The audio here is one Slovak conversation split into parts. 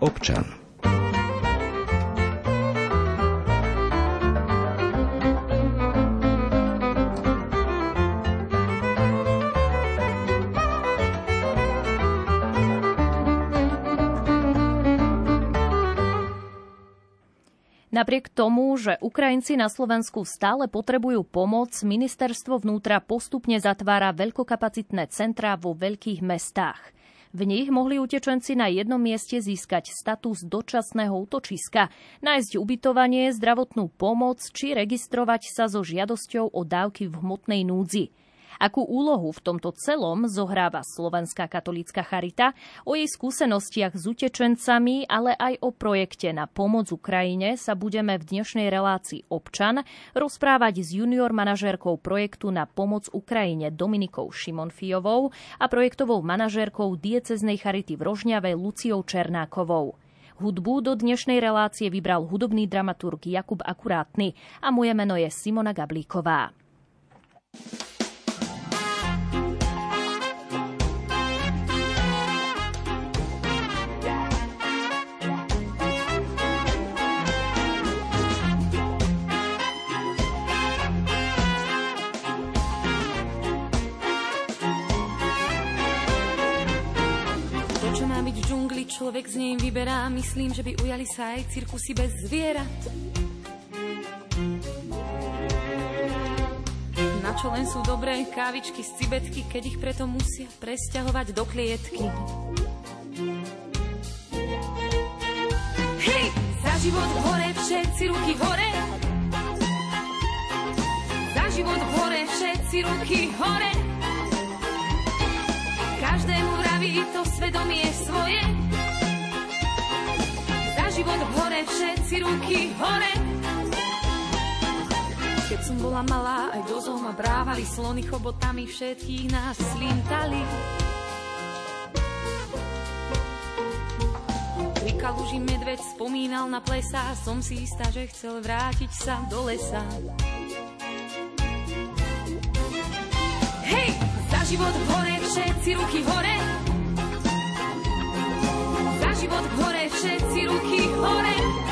občan. Napriek tomu, že Ukrajinci na Slovensku stále potrebujú pomoc, ministerstvo vnútra postupne zatvára veľkokapacitné centrá vo veľkých mestách. V nich mohli utečenci na jednom mieste získať status dočasného útočiska, nájsť ubytovanie, zdravotnú pomoc či registrovať sa so žiadosťou o dávky v hmotnej núdzi. Akú úlohu v tomto celom zohráva Slovenská katolícka charita, o jej skúsenostiach s utečencami, ale aj o projekte na pomoc Ukrajine sa budeme v dnešnej relácii občan rozprávať s junior manažérkou projektu na pomoc Ukrajine Dominikou Šimonfiovou a projektovou manažérkou dieceznej charity v Rožňave Luciou Černákovou. Hudbu do dnešnej relácie vybral hudobný dramaturg Jakub Akurátny a moje meno je Simona Gablíková. Človek z nej vyberá. Myslím, že by ujali sa aj cirkusy bez zvierat. Na čo len sú dobré kávičky z cibetky, keď ich preto musia presťahovať do klietky. Hej! Za život hore, všetci ruky hore! Za život hore, všetci ruky hore! Každému vraví to svedomie svoje život hore, všetci ruky hore. Keď som bola malá, aj dozov ma brávali slony chobotami, všetkých nás slintali. Pri kaluži medveď spomínal na plesa, som si istá, že chcel vrátiť sa do lesa. Hej, za život hore, všetci ruky hore, život hore, všetci ruky hore.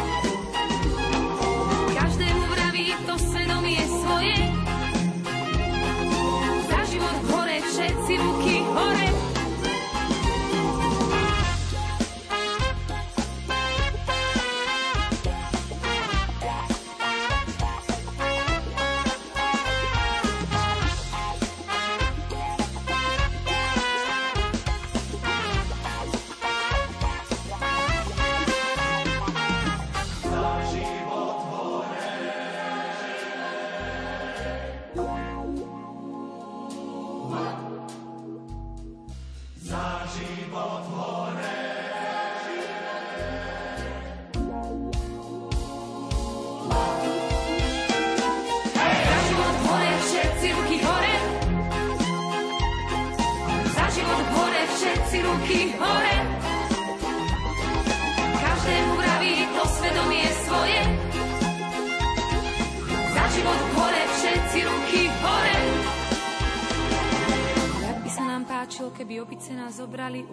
Bye.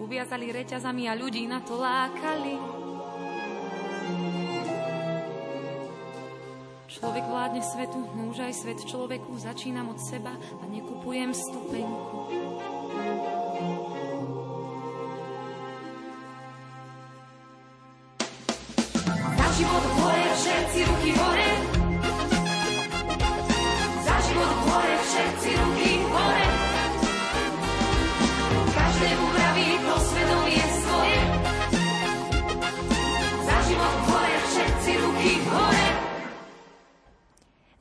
Viazali reťazami a ľudí na to lákali. Človek vládne svetu, no aj svet človeku, začínam od seba a nekupujem stupenku.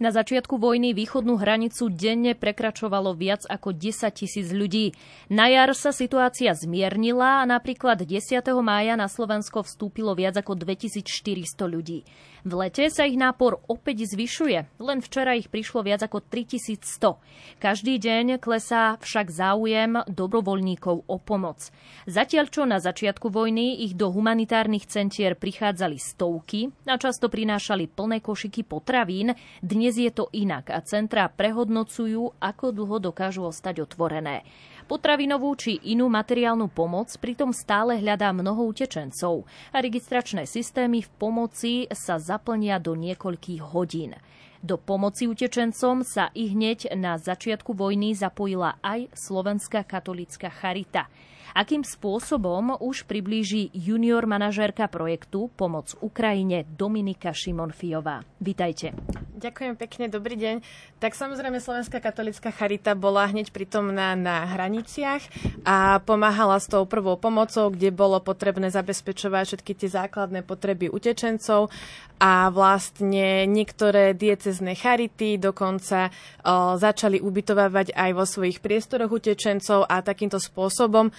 Na začiatku vojny východnú hranicu denne prekračovalo viac ako 10 tisíc ľudí. Na jar sa situácia zmiernila a napríklad 10. mája na Slovensko vstúpilo viac ako 2400 ľudí. V lete sa ich nápor opäť zvyšuje, len včera ich prišlo viac ako 3100. Každý deň klesá však záujem dobrovoľníkov o pomoc. Zatiaľ čo na začiatku vojny ich do humanitárnych centier prichádzali stovky a často prinášali plné košiky potravín, dnes je to inak a centrá prehodnocujú, ako dlho dokážu ostať otvorené. Potravinovú či inú materiálnu pomoc pritom stále hľadá mnoho utečencov a registračné systémy v pomoci sa zaplnia do niekoľkých hodín. Do pomoci utečencom sa i hneď na začiatku vojny zapojila aj Slovenská katolická charita. Akým spôsobom už priblíži junior manažérka projektu Pomoc Ukrajine Dominika Šimonfiová. Vítajte. Ďakujem pekne, dobrý deň. Tak samozrejme Slovenská katolická charita bola hneď pritomná na hraniciach a pomáhala s tou prvou pomocou, kde bolo potrebné zabezpečovať všetky tie základné potreby utečencov a vlastne niektoré diecezne charity dokonca o, začali ubytovávať aj vo svojich priestoroch utečencov a takýmto spôsobom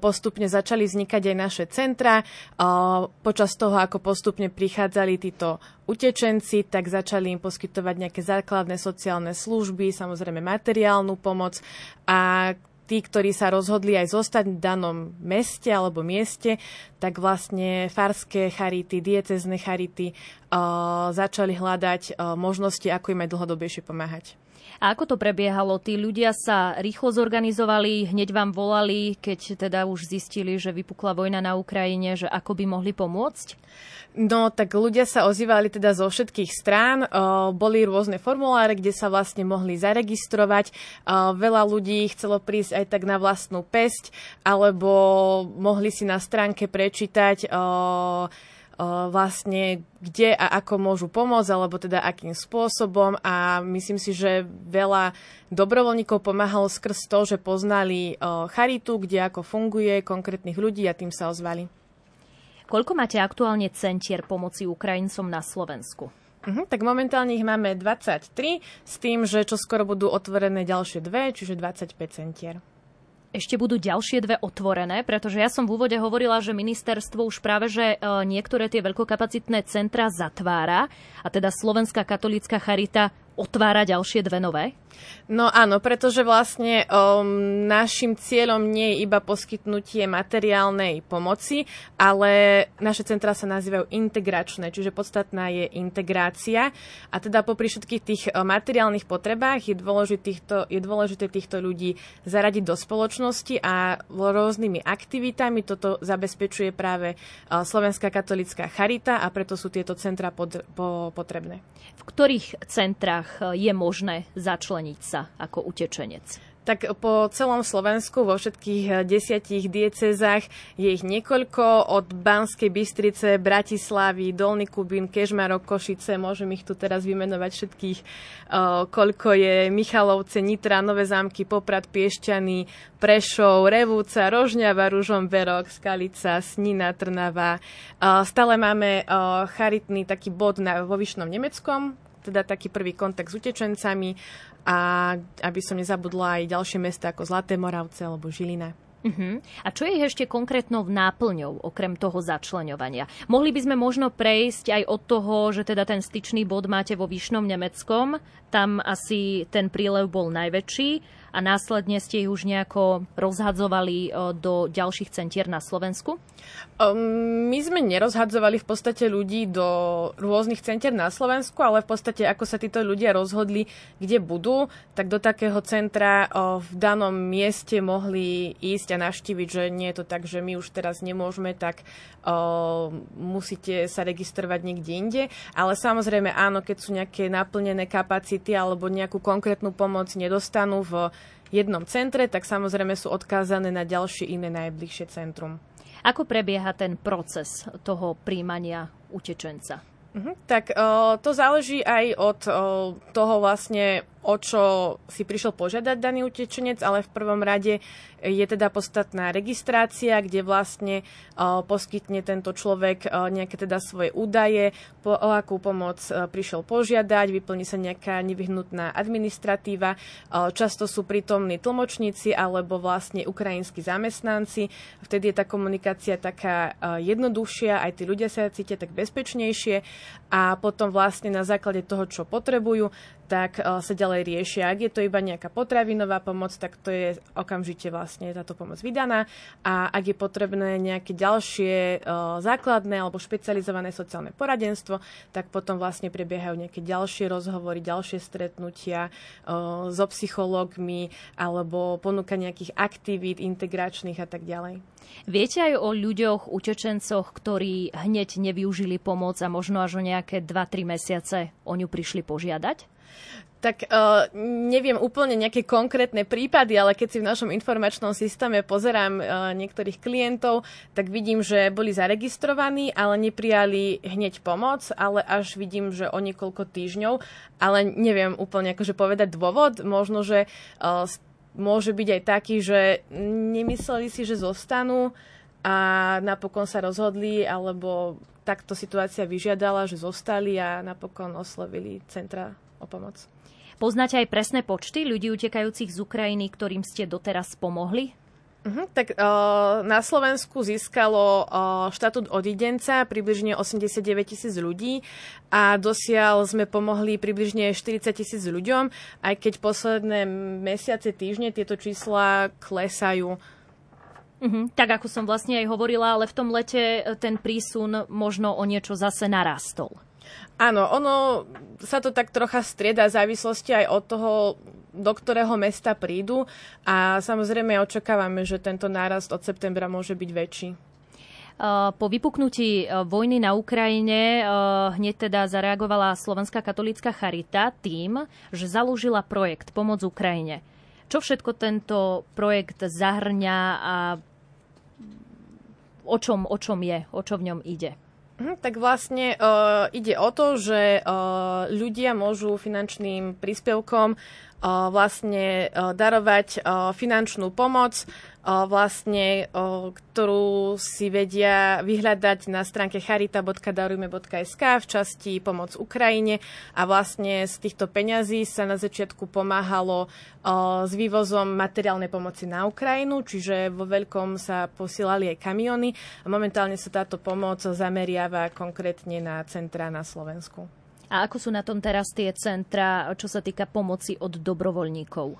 postupne začali vznikať aj naše centra. Počas toho, ako postupne prichádzali títo utečenci, tak začali im poskytovať nejaké základné sociálne služby, samozrejme materiálnu pomoc a tí, ktorí sa rozhodli aj zostať v danom meste alebo mieste, tak vlastne farské charity, diecezne charity uh, začali hľadať uh, možnosti, ako im aj dlhodobejšie pomáhať. A ako to prebiehalo? Tí ľudia sa rýchlo zorganizovali, hneď vám volali, keď teda už zistili, že vypukla vojna na Ukrajine, že ako by mohli pomôcť? No, tak ľudia sa ozývali teda zo všetkých strán. Boli rôzne formuláre, kde sa vlastne mohli zaregistrovať. Veľa ľudí chcelo prísť aj tak na vlastnú pesť, alebo mohli si na stránke prečítať vlastne kde a ako môžu pomôcť, alebo teda akým spôsobom a myslím si, že veľa dobrovoľníkov pomáhalo skrz to, že poznali charitu, kde ako funguje konkrétnych ľudí a tým sa ozvali. Koľko máte aktuálne centier pomoci Ukrajincom na Slovensku? Uh-huh, tak momentálne ich máme 23, s tým, že čo skoro budú otvorené ďalšie dve, čiže 25 centier ešte budú ďalšie dve otvorené, pretože ja som v úvode hovorila, že ministerstvo už práve že e, niektoré tie veľkokapacitné centra zatvára a teda Slovenská katolícka charita otvára ďalšie dve nové? No áno, pretože vlastne um, našim cieľom nie je iba poskytnutie materiálnej pomoci, ale naše centra sa nazývajú integračné, čiže podstatná je integrácia. A teda popri všetkých tých uh, materiálnych potrebách je dôležité, týchto, je dôležité týchto ľudí zaradiť do spoločnosti a rôznymi aktivitami toto zabezpečuje práve uh, Slovenská katolická charita a preto sú tieto centra pod, po, potrebné. V ktorých centrách uh, je možné začleniť sa ako utečenec? tak po celom Slovensku, vo všetkých eh, desiatich diecezách je ich niekoľko, od Banskej Bystrice, Bratislavy, Dolný Kubín, Kežmarok, Košice, môžem ich tu teraz vymenovať všetkých, uh, koľko je Michalovce, Nitra, Nové zámky, Poprad, Piešťany, Prešov, Revúca, Rožňava, Ružomberok, Skalica, Snina, Trnava. Stále máme charitný taký bod na, vo Vyšnom Nemeckom, teda taký prvý kontakt s utečencami a aby som nezabudla aj ďalšie mesta ako Zlaté Moravce alebo Žilina. Uh-huh. A čo je ešte konkrétnou náplňou, okrem toho začleňovania? Mohli by sme možno prejsť aj od toho, že teda ten styčný bod máte vo Výšnom Nemeckom, tam asi ten prílev bol najväčší a následne ste ich už nejako rozhadzovali do ďalších centier na Slovensku? Um, my sme nerozhadzovali v podstate ľudí do rôznych centier na Slovensku, ale v podstate ako sa títo ľudia rozhodli, kde budú, tak do takého centra o, v danom mieste mohli ísť a navštíviť, že nie je to tak, že my už teraz nemôžeme, tak o, musíte sa registrovať niekde inde. Ale samozrejme áno, keď sú nejaké naplnené kapacity alebo nejakú konkrétnu pomoc nedostanú v jednom centre, tak samozrejme sú odkázané na ďalšie iné najbližšie centrum. Ako prebieha ten proces toho príjmania utečenca? Uh-huh. Tak o, to záleží aj od o, toho vlastne, o čo si prišiel požiadať daný utečenec, ale v prvom rade je teda podstatná registrácia, kde vlastne poskytne tento človek nejaké teda svoje údaje, po, akú pomoc prišiel požiadať, vyplní sa nejaká nevyhnutná administratíva. Často sú prítomní tlmočníci alebo vlastne ukrajinskí zamestnanci. Vtedy je tá komunikácia taká jednoduchšia, aj tí ľudia sa cítia tak bezpečnejšie a potom vlastne na základe toho, čo potrebujú, tak uh, sa ďalej riešia. Ak je to iba nejaká potravinová pomoc, tak to je okamžite vlastne táto pomoc vydaná a ak je potrebné nejaké ďalšie uh, základné alebo špecializované sociálne poradenstvo, tak potom vlastne prebiehajú nejaké ďalšie rozhovory, ďalšie stretnutia uh, so psychológmi alebo ponúka nejakých aktivít integračných a tak ďalej. Viete aj o ľuďoch, utečencoch, ktorí hneď nevyužili pomoc a možno až o nejaké 2-3 mesiace o ňu prišli požiadať? Tak uh, neviem úplne nejaké konkrétne prípady, ale keď si v našom informačnom systéme pozerám uh, niektorých klientov, tak vidím, že boli zaregistrovaní, ale neprijali hneď pomoc, ale až vidím, že o niekoľko týždňov, ale neviem úplne akože povedať dôvod. Možno, že uh, môže byť aj taký, že nemysleli si, že zostanú a napokon sa rozhodli, alebo takto situácia vyžiadala, že zostali a napokon oslovili centra o pomoc. Poznáte aj presné počty ľudí utekajúcich z Ukrajiny, ktorým ste doteraz pomohli? Uh-huh, tak uh, na Slovensku získalo uh, štatút odidenca približne 89 tisíc ľudí a dosiaľ sme pomohli približne 40 tisíc ľuďom, aj keď posledné mesiace, týždne tieto čísla klesajú. Uh-huh, tak ako som vlastne aj hovorila, ale v tom lete ten prísun možno o niečo zase narastol. Áno, ono sa to tak trocha strieda v závislosti aj od toho, do ktorého mesta prídu a samozrejme očakávame, že tento nárast od septembra môže byť väčší. Po vypuknutí vojny na Ukrajine hneď teda zareagovala Slovenská katolícka charita tým, že založila projekt Pomoc Ukrajine. Čo všetko tento projekt zahrňa a o čom, o čom je, o čo v ňom ide? Hm, tak vlastne uh, ide o to, že uh, ľudia môžu finančným príspevkom vlastne uh, darovať uh, finančnú pomoc vlastne, ktorú si vedia vyhľadať na stránke charita.darujme.sk v časti Pomoc Ukrajine a vlastne z týchto peňazí sa na začiatku pomáhalo s vývozom materiálnej pomoci na Ukrajinu, čiže vo veľkom sa posielali aj kamiony a momentálne sa táto pomoc zameriava konkrétne na centra na Slovensku. A ako sú na tom teraz tie centra, čo sa týka pomoci od dobrovoľníkov?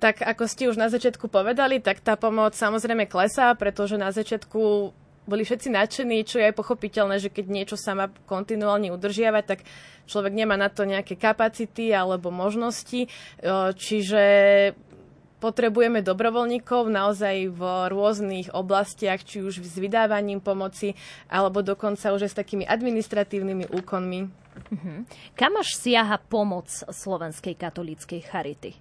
Tak ako ste už na začiatku povedali, tak tá pomoc samozrejme klesá, pretože na začiatku boli všetci nadšení, čo je aj pochopiteľné, že keď niečo sa má kontinuálne udržiavať, tak človek nemá na to nejaké kapacity alebo možnosti. Čiže potrebujeme dobrovoľníkov naozaj v rôznych oblastiach, či už s vydávaním pomoci, alebo dokonca už aj s takými administratívnymi úkonmi. Uh-huh. Kam až siaha pomoc Slovenskej katolíckej charity?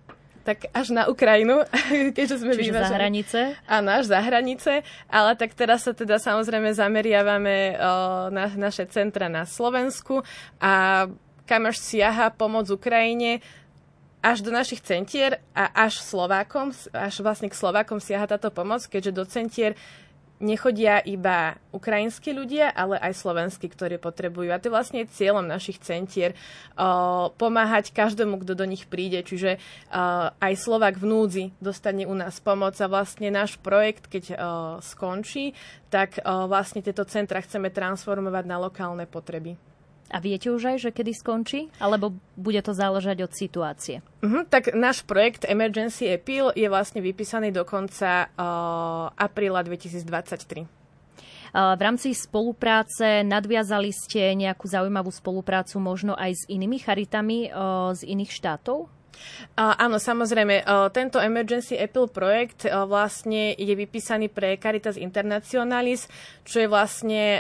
tak až na Ukrajinu, keďže sme Čiže vyvážali. za hranice? Áno, až za hranice, ale tak teraz sa teda samozrejme zameriavame o, na naše centra na Slovensku a kam až siaha pomoc Ukrajine, až do našich centier a až Slovákom, až vlastne k Slovákom siaha táto pomoc, keďže do centier nechodia iba ukrajinskí ľudia, ale aj slovenskí, ktorí potrebujú. A to je vlastne cieľom našich centier uh, pomáhať každému, kto do nich príde. Čiže uh, aj Slovak v núdzi dostane u nás pomoc a vlastne náš projekt, keď uh, skončí, tak uh, vlastne tieto centra chceme transformovať na lokálne potreby. A viete už aj, že kedy skončí? Alebo bude to záležať od situácie? Uh-huh, tak náš projekt Emergency Appeal je vlastne vypísaný do konca uh, apríla 2023. V rámci spolupráce nadviazali ste nejakú zaujímavú spoluprácu možno aj s inými charitami z iných štátov? Áno, samozrejme. Tento Emergency Apple projekt vlastne je vypísaný pre Caritas Internationalis, čo je vlastne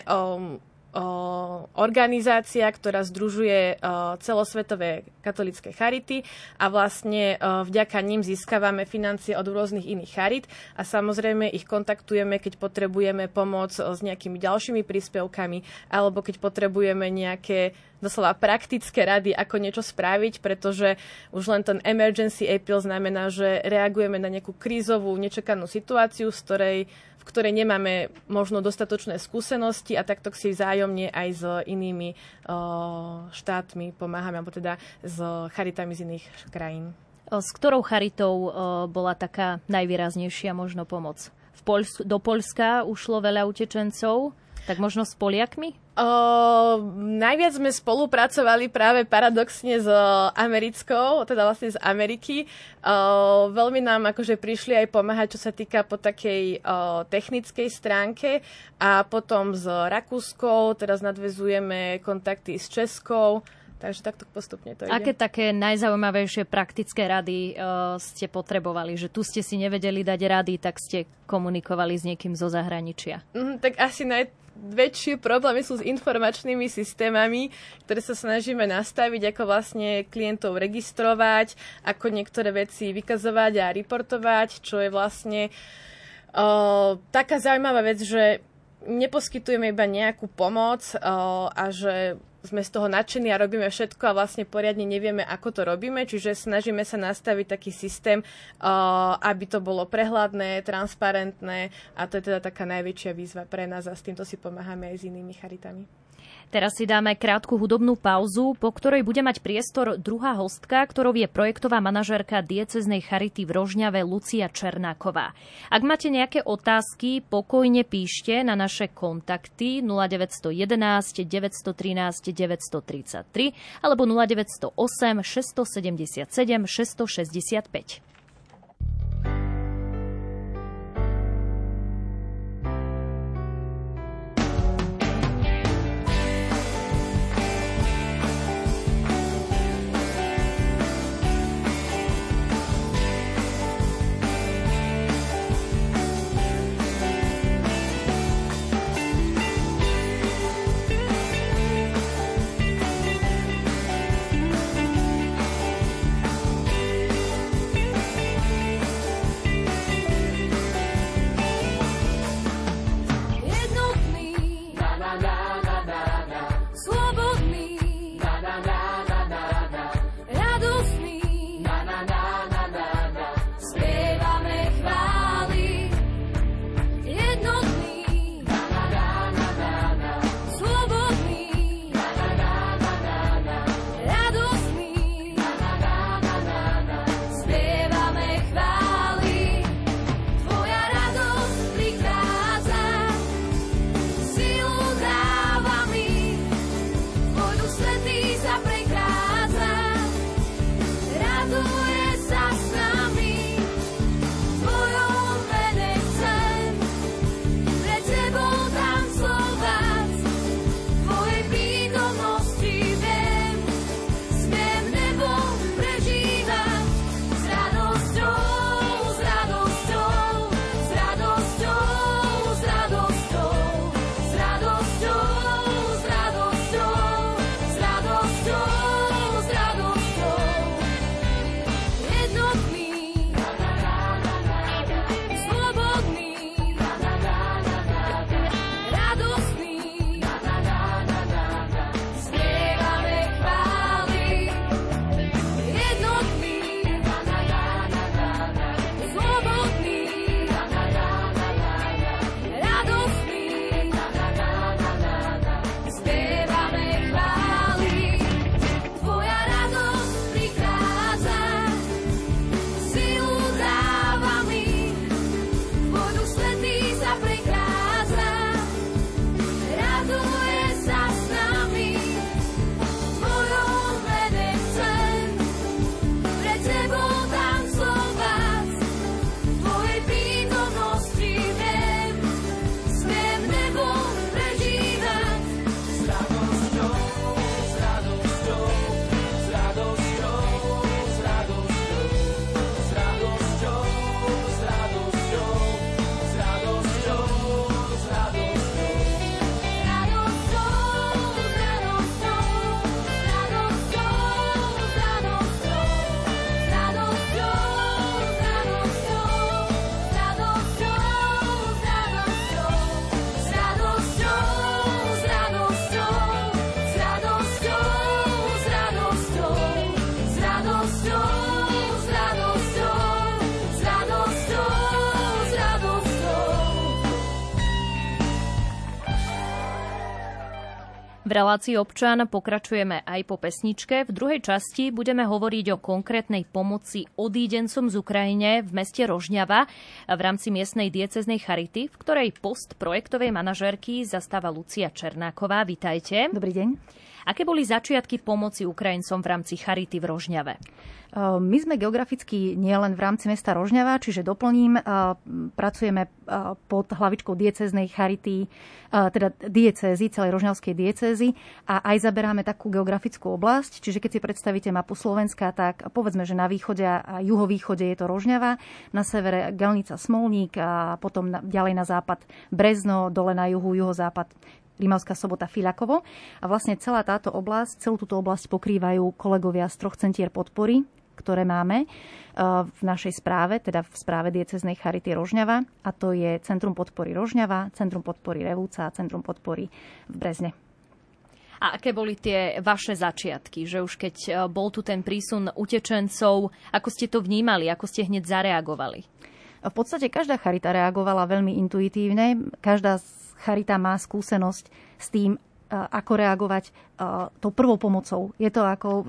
organizácia, ktorá združuje celosvetové katolické charity a vlastne vďaka ním získavame financie od rôznych iných charit a samozrejme ich kontaktujeme, keď potrebujeme pomoc s nejakými ďalšími príspevkami alebo keď potrebujeme nejaké doslova praktické rady, ako niečo spraviť, pretože už len ten emergency appeal znamená, že reagujeme na nejakú krízovú, nečakanú situáciu, z ktorej v ktorej nemáme možno dostatočné skúsenosti a takto si vzájomne aj s inými štátmi pomáhame, alebo teda s charitami z iných krajín. S ktorou charitou bola taká najvýraznejšia možno pomoc? V Poľsku, do Polska ušlo veľa utečencov? Tak možno s Poliakmi? O, najviac sme spolupracovali práve paradoxne s americkou, teda vlastne z Ameriky. O, veľmi nám akože prišli aj pomáhať, čo sa týka po takej o, technickej stránke a potom s Rakúskou, teraz nadvezujeme kontakty s Českou, Takže takto postupne to ide. Aké také najzaujímavejšie praktické rady uh, ste potrebovali? Že tu ste si nevedeli dať rady, tak ste komunikovali s niekým zo zahraničia? Mm, tak asi najväčšie problémy sú s informačnými systémami, ktoré sa snažíme nastaviť, ako vlastne klientov registrovať, ako niektoré veci vykazovať a reportovať, čo je vlastne uh, taká zaujímavá vec, že neposkytujeme iba nejakú pomoc uh, a že sme z toho nadšení a robíme všetko a vlastne poriadne nevieme, ako to robíme, čiže snažíme sa nastaviť taký systém, aby to bolo prehľadné, transparentné a to je teda taká najväčšia výzva pre nás a s týmto si pomáhame aj s inými charitami. Teraz si dáme krátku hudobnú pauzu, po ktorej bude mať priestor druhá hostka, ktorou je projektová manažérka dieceznej charity v Rožňave Lucia Černáková. Ak máte nejaké otázky, pokojne píšte na naše kontakty 0911 913 933 alebo 0908 677 665. relácii občan pokračujeme aj po pesničke. V druhej časti budeme hovoriť o konkrétnej pomoci odídencom z Ukrajine v meste Rožňava v rámci miestnej dieceznej charity, v ktorej post projektovej manažérky zastáva Lucia Černáková. Vítajte. Dobrý deň. Aké boli začiatky pomoci Ukrajincom v rámci Charity v Rožňave? My sme geograficky nielen v rámci mesta Rožňava, čiže doplním, pracujeme pod hlavičkou dieceznej charity, teda diecézy, celej rožňavskej diecézy a aj zaberáme takú geografickú oblasť. Čiže keď si predstavíte mapu Slovenska, tak povedzme, že na východe a juhovýchode je to Rožňava, na severe Gelnica Smolník a potom ďalej na západ Brezno, dole na juhu, juhozápad Rimavská sobota Filakovo. A vlastne celá táto oblasť, celú túto oblasť pokrývajú kolegovia z troch centier podpory, ktoré máme e, v našej správe, teda v správe dieceznej Charity Rožňava. A to je Centrum podpory Rožňava, Centrum podpory Revúca a Centrum podpory v Brezne. A aké boli tie vaše začiatky? Že už keď e, bol tu ten prísun utečencov, ako ste to vnímali, ako ste hneď zareagovali? V podstate každá charita reagovala veľmi intuitívne. Každá charita má skúsenosť s tým, ako reagovať tou prvou pomocou. Je to ako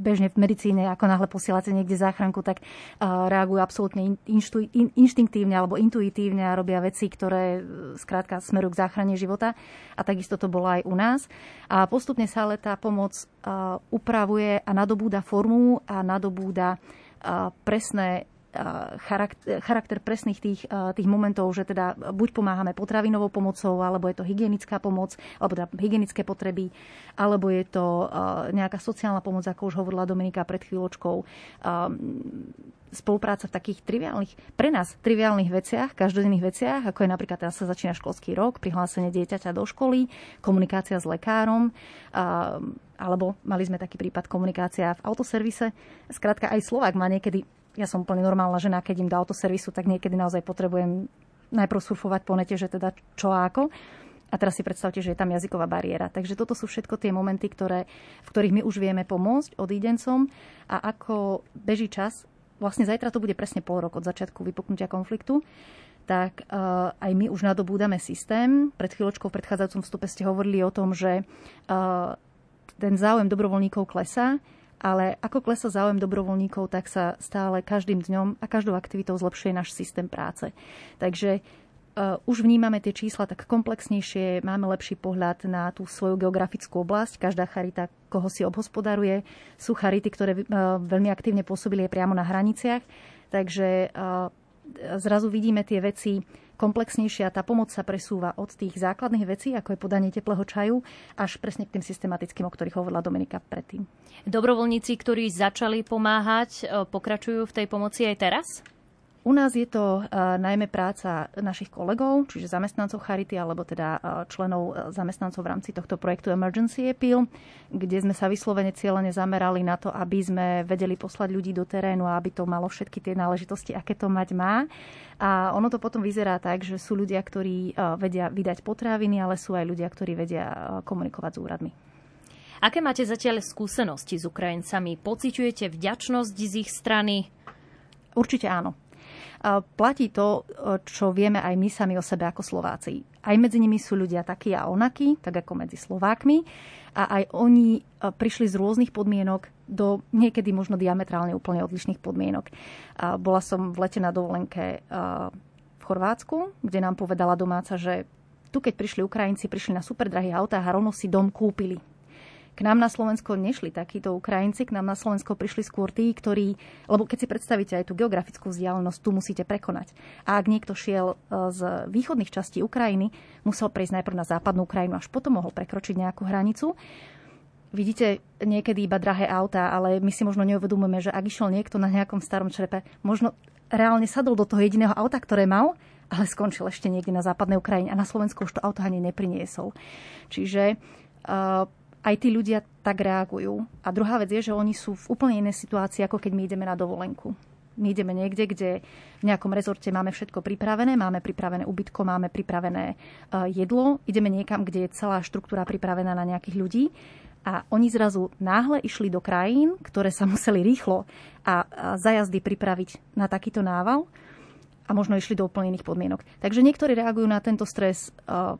bežne v medicíne, ako náhle posielate niekde záchranku, tak reagujú absolútne inštinktívne alebo intuitívne a robia veci, ktoré skrátka smerujú k záchrane života. A takisto to bolo aj u nás. A postupne sa ale tá pomoc upravuje a nadobúda formu a nadobúda presné charakter, charakter presných tých, tých momentov, že teda buď pomáhame potravinovou pomocou, alebo je to hygienická pomoc, alebo teda hygienické potreby, alebo je to nejaká sociálna pomoc, ako už hovorila Dominika pred chvíľočkou spolupráca v takých triviálnych, pre nás triviálnych veciach, každodenných veciach, ako je napríklad teraz sa začína školský rok, prihlásenie dieťaťa do školy, komunikácia s lekárom, alebo mali sme taký prípad komunikácia v autoservise. Skrátka aj Slovák má niekedy ja som úplne normálna žena, keď im do autoservisu, tak niekedy naozaj potrebujem najprv surfovať po nete, že teda čo a ako. A teraz si predstavte, že je tam jazyková bariéra. Takže toto sú všetko tie momenty, ktoré, v ktorých my už vieme pomôcť odídencom a ako beží čas, vlastne zajtra to bude presne pol rok od začiatku vypuknutia konfliktu, tak uh, aj my už nadobúdame systém. Pred chvíľočkou v predchádzajúcom vstupe ste hovorili o tom, že uh, ten záujem dobrovoľníkov klesá ale ako klesa záujem dobrovoľníkov, tak sa stále každým dňom a každou aktivitou zlepšuje náš systém práce. Takže uh, už vnímame tie čísla tak komplexnejšie, máme lepší pohľad na tú svoju geografickú oblasť. Každá charita, koho si obhospodaruje, sú charity, ktoré uh, veľmi aktívne pôsobili aj priamo na hraniciach. Takže uh, zrazu vidíme tie veci komplexnejšia. Tá pomoc sa presúva od tých základných vecí, ako je podanie teplého čaju, až presne k tým systematickým, o ktorých hovorila Dominika predtým. Dobrovoľníci, ktorí začali pomáhať, e, pokračujú v tej pomoci aj teraz? U nás je to uh, najmä práca našich kolegov, čiže zamestnancov Charity, alebo teda uh, členov uh, zamestnancov v rámci tohto projektu Emergency Appeal, kde sme sa vyslovene cieľene zamerali na to, aby sme vedeli poslať ľudí do terénu a aby to malo všetky tie náležitosti, aké to mať má. A ono to potom vyzerá tak, že sú ľudia, ktorí vedia vydať potraviny, ale sú aj ľudia, ktorí vedia komunikovať s úradmi. Aké máte zatiaľ skúsenosti s Ukrajincami? Pociťujete vďačnosť z ich strany? Určite áno. Platí to, čo vieme aj my sami o sebe ako Slováci. Aj medzi nimi sú ľudia takí a onakí, tak ako medzi Slovákmi. A aj oni e, prišli z rôznych podmienok do niekedy možno diametrálne úplne odlišných podmienok. Bola som v lete na dovolenke e, v Chorvátsku, kde nám povedala domáca, že tu keď prišli Ukrajinci, prišli na super drahých autách a rovno si dom kúpili k nám na Slovensko nešli takíto Ukrajinci, k nám na Slovensko prišli skôr tí, ktorí, lebo keď si predstavíte aj tú geografickú vzdialenosť, tu musíte prekonať. A ak niekto šiel e, z východných častí Ukrajiny, musel prejsť najprv na západnú Ukrajinu, až potom mohol prekročiť nejakú hranicu. Vidíte niekedy iba drahé autá, ale my si možno neuvedomujeme, že ak išiel niekto na nejakom starom črepe, možno reálne sadol do toho jediného auta, ktoré mal, ale skončil ešte niekde na západnej Ukrajine a na Slovensku už to auto ani nepriniesol. Čiže uh, aj tí ľudia tak reagujú. A druhá vec je, že oni sú v úplne inej situácii, ako keď my ideme na dovolenku. My ideme niekde, kde v nejakom rezorte máme všetko pripravené, máme pripravené ubytko, máme pripravené uh, jedlo, ideme niekam, kde je celá štruktúra pripravená na nejakých ľudí a oni zrazu náhle išli do krajín, ktoré sa museli rýchlo a, a za jazdy pripraviť na takýto nával a možno išli do úplne iných podmienok. Takže niektorí reagujú na tento stres uh,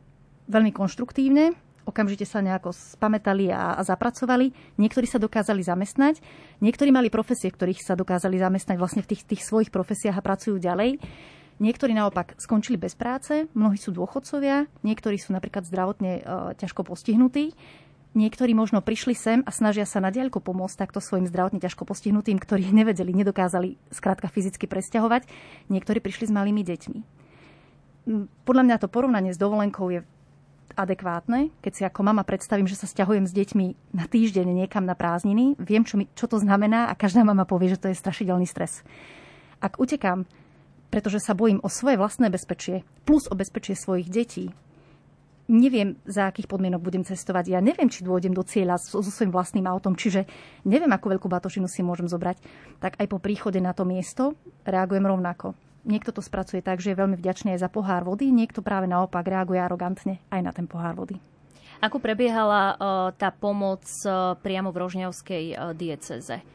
veľmi konštruktívne, okamžite sa nejako spametali a, a zapracovali. Niektorí sa dokázali zamestnať, niektorí mali profesie, ktorých sa dokázali zamestnať vlastne v tých, tých svojich profesiách a pracujú ďalej. Niektorí naopak skončili bez práce, mnohí sú dôchodcovia, niektorí sú napríklad zdravotne e, ťažko postihnutí, niektorí možno prišli sem a snažia sa na diaľku pomôcť takto svojim zdravotne ťažko postihnutým, ktorí nevedeli, nedokázali skrátka fyzicky presťahovať. Niektorí prišli s malými deťmi. Podľa mňa to porovnanie s dovolenkou je adekvátne, keď si ako mama predstavím, že sa stiahujem s deťmi na týždeň niekam na prázdniny, viem, čo, mi, čo to znamená a každá mama povie, že to je strašidelný stres. Ak utekám pretože sa bojím o svoje vlastné bezpečie, plus o bezpečie svojich detí. Neviem, za akých podmienok budem cestovať. Ja neviem, či dôjdem do cieľa so, so svojím vlastným autom, čiže neviem, akú veľkú batožinu si môžem zobrať. Tak aj po príchode na to miesto reagujem rovnako. Niekto to spracuje tak, že je veľmi vďačný aj za pohár vody, niekto práve naopak reaguje arogantne aj na ten pohár vody. Ako prebiehala uh, tá pomoc uh, priamo v Rožňavskej uh, dieceze?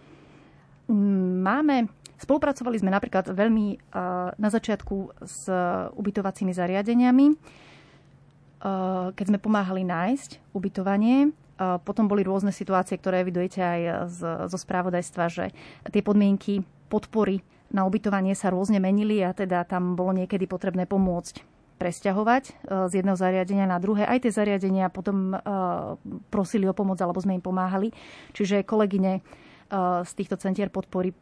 Máme Spolupracovali sme napríklad veľmi na začiatku s ubytovacími zariadeniami, keď sme pomáhali nájsť ubytovanie. Potom boli rôzne situácie, ktoré evidujete aj zo správodajstva, že tie podmienky podpory na ubytovanie sa rôzne menili a teda tam bolo niekedy potrebné pomôcť presťahovať z jedného zariadenia na druhé. Aj tie zariadenia potom prosili o pomoc alebo sme im pomáhali. Čiže kolegyne z týchto centier podpory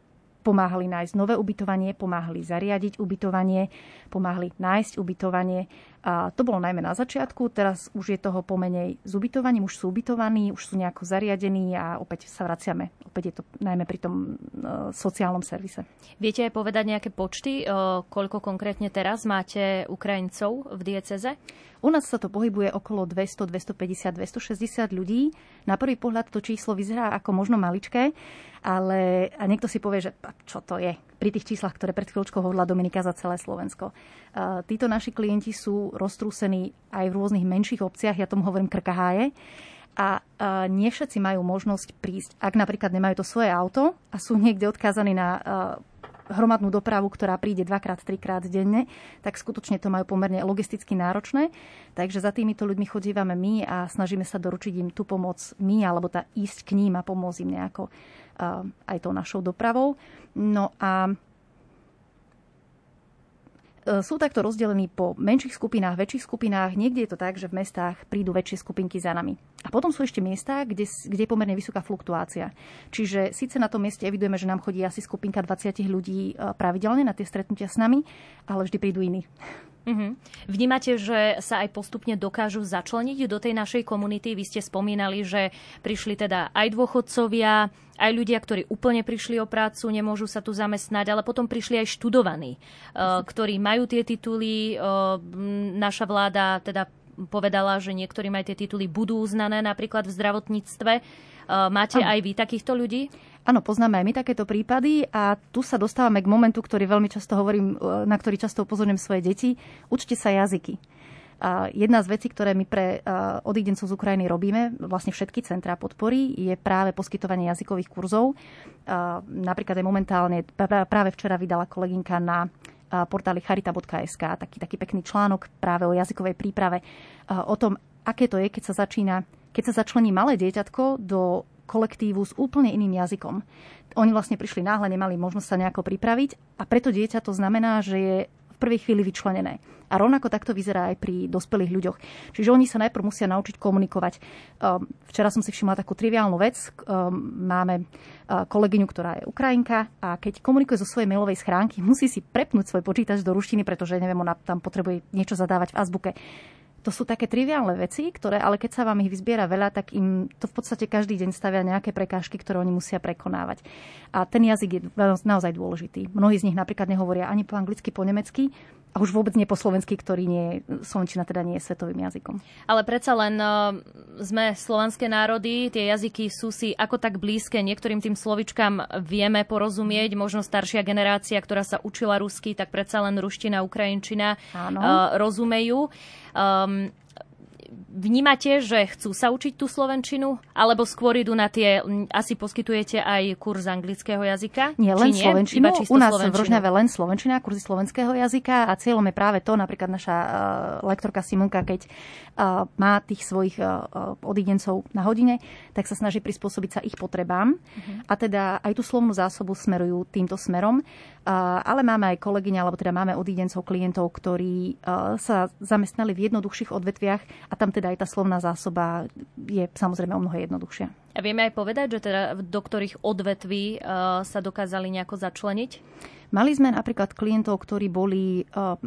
pomáhali nájsť nové ubytovanie, pomáhali zariadiť ubytovanie, pomáhali nájsť ubytovanie. A to bolo najmä na začiatku, teraz už je toho pomenej s ubytovaním, už sú ubytovaní, už sú nejako zariadení a opäť sa vraciame. Opäť je to najmä pri tom e, sociálnom servise. Viete aj povedať nejaké počty, e, koľko konkrétne teraz máte Ukrajincov v dieceze? U nás sa to pohybuje okolo 200, 250, 260 ľudí. Na prvý pohľad to číslo vyzerá ako možno maličké, ale a niekto si povie, že čo to je pri tých číslach, ktoré pred chvíľočkou hovorila Dominika za celé Slovensko. Títo naši klienti sú roztrúsení aj v rôznych menších obciach, ja tomu hovorím krkaháje. A nie všetci majú možnosť prísť, ak napríklad nemajú to svoje auto a sú niekde odkázaní na hromadnú dopravu, ktorá príde dvakrát, trikrát denne, tak skutočne to majú pomerne logisticky náročné. Takže za týmito ľuďmi chodívame my a snažíme sa doručiť im tú pomoc my, alebo tá ísť k ním a pomôcť im nejako aj tou našou dopravou. No a sú takto rozdelení po menších skupinách, väčších skupinách. Niekde je to tak, že v mestách prídu väčšie skupinky za nami. A potom sú ešte miesta, kde, kde je pomerne vysoká fluktuácia. Čiže síce na tom mieste evidujeme, že nám chodí asi skupinka 20 ľudí e, pravidelne na tie stretnutia s nami, ale vždy prídu iní. Uh-huh. Vnímate, že sa aj postupne dokážu začleniť do tej našej komunity? Vy ste spomínali, že prišli teda aj dôchodcovia, aj ľudia, ktorí úplne prišli o prácu, nemôžu sa tu zamestnať, ale potom prišli aj študovaní, uh, ktorí majú tie tituly. Uh, naša vláda teda povedala, že niektorí aj tie tituly budú uznané napríklad v zdravotníctve. Uh, máte aj vy takýchto ľudí? Áno, poznáme aj my takéto prípady a tu sa dostávame k momentu, ktorý veľmi často hovorím, na ktorý často upozorňujem svoje deti. Učte sa jazyky. Jedna z vecí, ktoré my pre odídencov z Ukrajiny robíme, vlastne všetky centrá podpory, je práve poskytovanie jazykových kurzov. Napríklad aj momentálne, práve včera vydala kolegynka na portáli charita.sk taký, taký pekný článok práve o jazykovej príprave, o tom, aké to je, keď sa začína, keď sa začlení malé dieťatko do kolektívu s úplne iným jazykom. Oni vlastne prišli náhle, nemali možnosť sa nejako pripraviť a preto dieťa to znamená, že je v prvej chvíli vyčlenené. A rovnako takto vyzerá aj pri dospelých ľuďoch. Čiže oni sa najprv musia naučiť komunikovať. Um, včera som si všimla takú triviálnu vec. Um, máme uh, kolegyňu, ktorá je Ukrajinka a keď komunikuje zo svojej mailovej schránky, musí si prepnúť svoj počítač do ruštiny, pretože neviem, ona tam potrebuje niečo zadávať v azbuke to sú také triviálne veci, ktoré, ale keď sa vám ich vyzbiera veľa, tak im to v podstate každý deň stavia nejaké prekážky, ktoré oni musia prekonávať. A ten jazyk je naozaj dôležitý. Mnohí z nich napríklad nehovoria ani po anglicky, po nemecky, a už vôbec nie po slovensky, ktorý nie slovenčina teda nie je svetovým jazykom. Ale predsa len uh, sme slovanské národy, tie jazyky sú si ako tak blízke, niektorým tým slovičkám vieme porozumieť, možno staršia generácia, ktorá sa učila rusky, tak predsa len ruština, ukrajinčina uh, rozumejú. Um, vnímate, že chcú sa učiť tú slovenčinu, alebo skôr idú na tie, asi poskytujete aj kurz anglického jazyka? Nie, len nie? slovenčinu. U nás slovenčinu. v Rožňave len slovenčina, kurzy slovenského jazyka a cieľom je práve to, napríklad naša uh, lektorka Simonka, keď uh, má tých svojich uh, odidencov na hodine, tak sa snaží prispôsobiť sa ich potrebám. Uh-huh. A teda aj tú slovnú zásobu smerujú týmto smerom. Uh, ale máme aj kolegyňa, alebo teda máme odidencov klientov, ktorí uh, sa zamestnali v jednoduchších odvetviach a tam teda aj tá slovná zásoba je samozrejme o mnoho jednoduchšia. A vieme aj povedať, že teda do ktorých odvetví uh, sa dokázali nejako začleniť? Mali sme napríklad klientov, ktorí boli uh,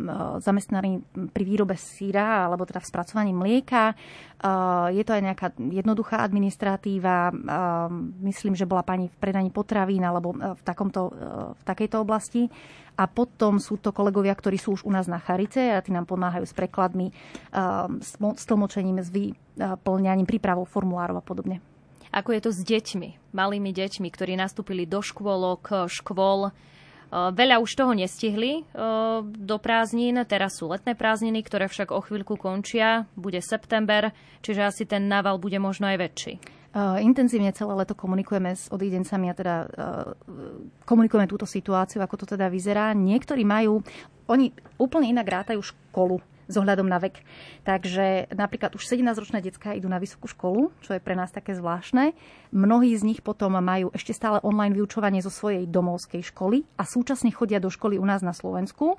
zamestnaní pri výrobe síra alebo teda v spracovaní mlieka. Uh, je to aj nejaká jednoduchá administratíva. Myslím, že bola pani v predaní potravín alebo v, takomto, v takejto oblasti. A potom sú to kolegovia, ktorí sú už u nás na Charice a tí nám pomáhajú s prekladmi, s tlmočením, s vyplňaním, prípravou formulárov a podobne. Ako je to s deťmi, malými deťmi, ktorí nastúpili do škôlok, škôl, Veľa už toho nestihli do prázdnin, teraz sú letné prázdniny, ktoré však o chvíľku končia, bude september, čiže asi ten nával bude možno aj väčší. Intenzívne celé leto komunikujeme s odídencami a teda komunikujeme túto situáciu, ako to teda vyzerá. Niektorí majú, oni úplne inak rátajú školu s ohľadom na vek. Takže napríklad už 17-ročné detská idú na vysokú školu, čo je pre nás také zvláštne. Mnohí z nich potom majú ešte stále online vyučovanie zo svojej domovskej školy a súčasne chodia do školy u nás na Slovensku.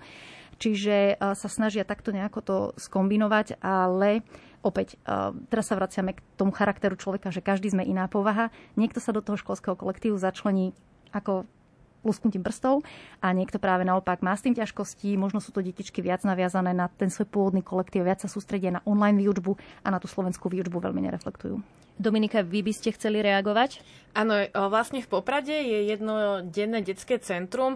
Čiže e, sa snažia takto nejako to skombinovať, ale opäť, e, teraz sa vraciame k tomu charakteru človeka, že každý sme iná povaha. Niekto sa do toho školského kolektívu začlení ako lusknutím prstov a niekto práve naopak má s tým ťažkosti, možno sú to detičky viac naviazané na ten svoj pôvodný kolektív, viac sa sústredia na online výučbu a na tú slovenskú výučbu veľmi nereflektujú. Dominika, vy by ste chceli reagovať? Áno, vlastne v Poprade je jedno denné detské centrum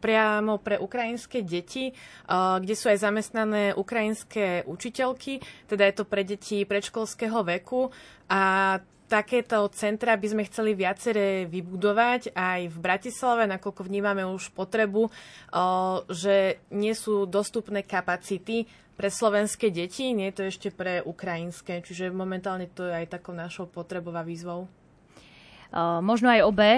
priamo pre ukrajinské deti, kde sú aj zamestnané ukrajinské učiteľky, teda je to pre deti predškolského veku a takéto centra by sme chceli viaceré vybudovať aj v Bratislave, nakoľko vnímame už potrebu, že nie sú dostupné kapacity pre slovenské deti, nie je to ešte pre ukrajinské, čiže momentálne to je aj takou našou potrebou a výzvou. Možno aj obe.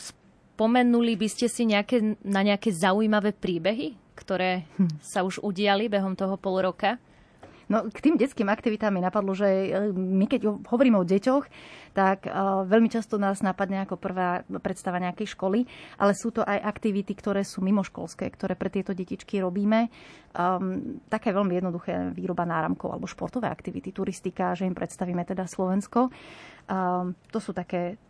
Spomenuli by ste si nejaké, na nejaké zaujímavé príbehy, ktoré hm. sa už udiali behom toho pol roka? No, k tým detským aktivitám mi napadlo, že e, my keď hovoríme o deťoch, tak uh, veľmi často nás napadne ako prvá predstava nejakej školy, ale sú to aj aktivity, ktoré sú mimoškolské, ktoré pre tieto detičky robíme. Um, také veľmi jednoduché výroba náramkov alebo športové aktivity, turistika, že im predstavíme teda Slovensko. Um, to sú také,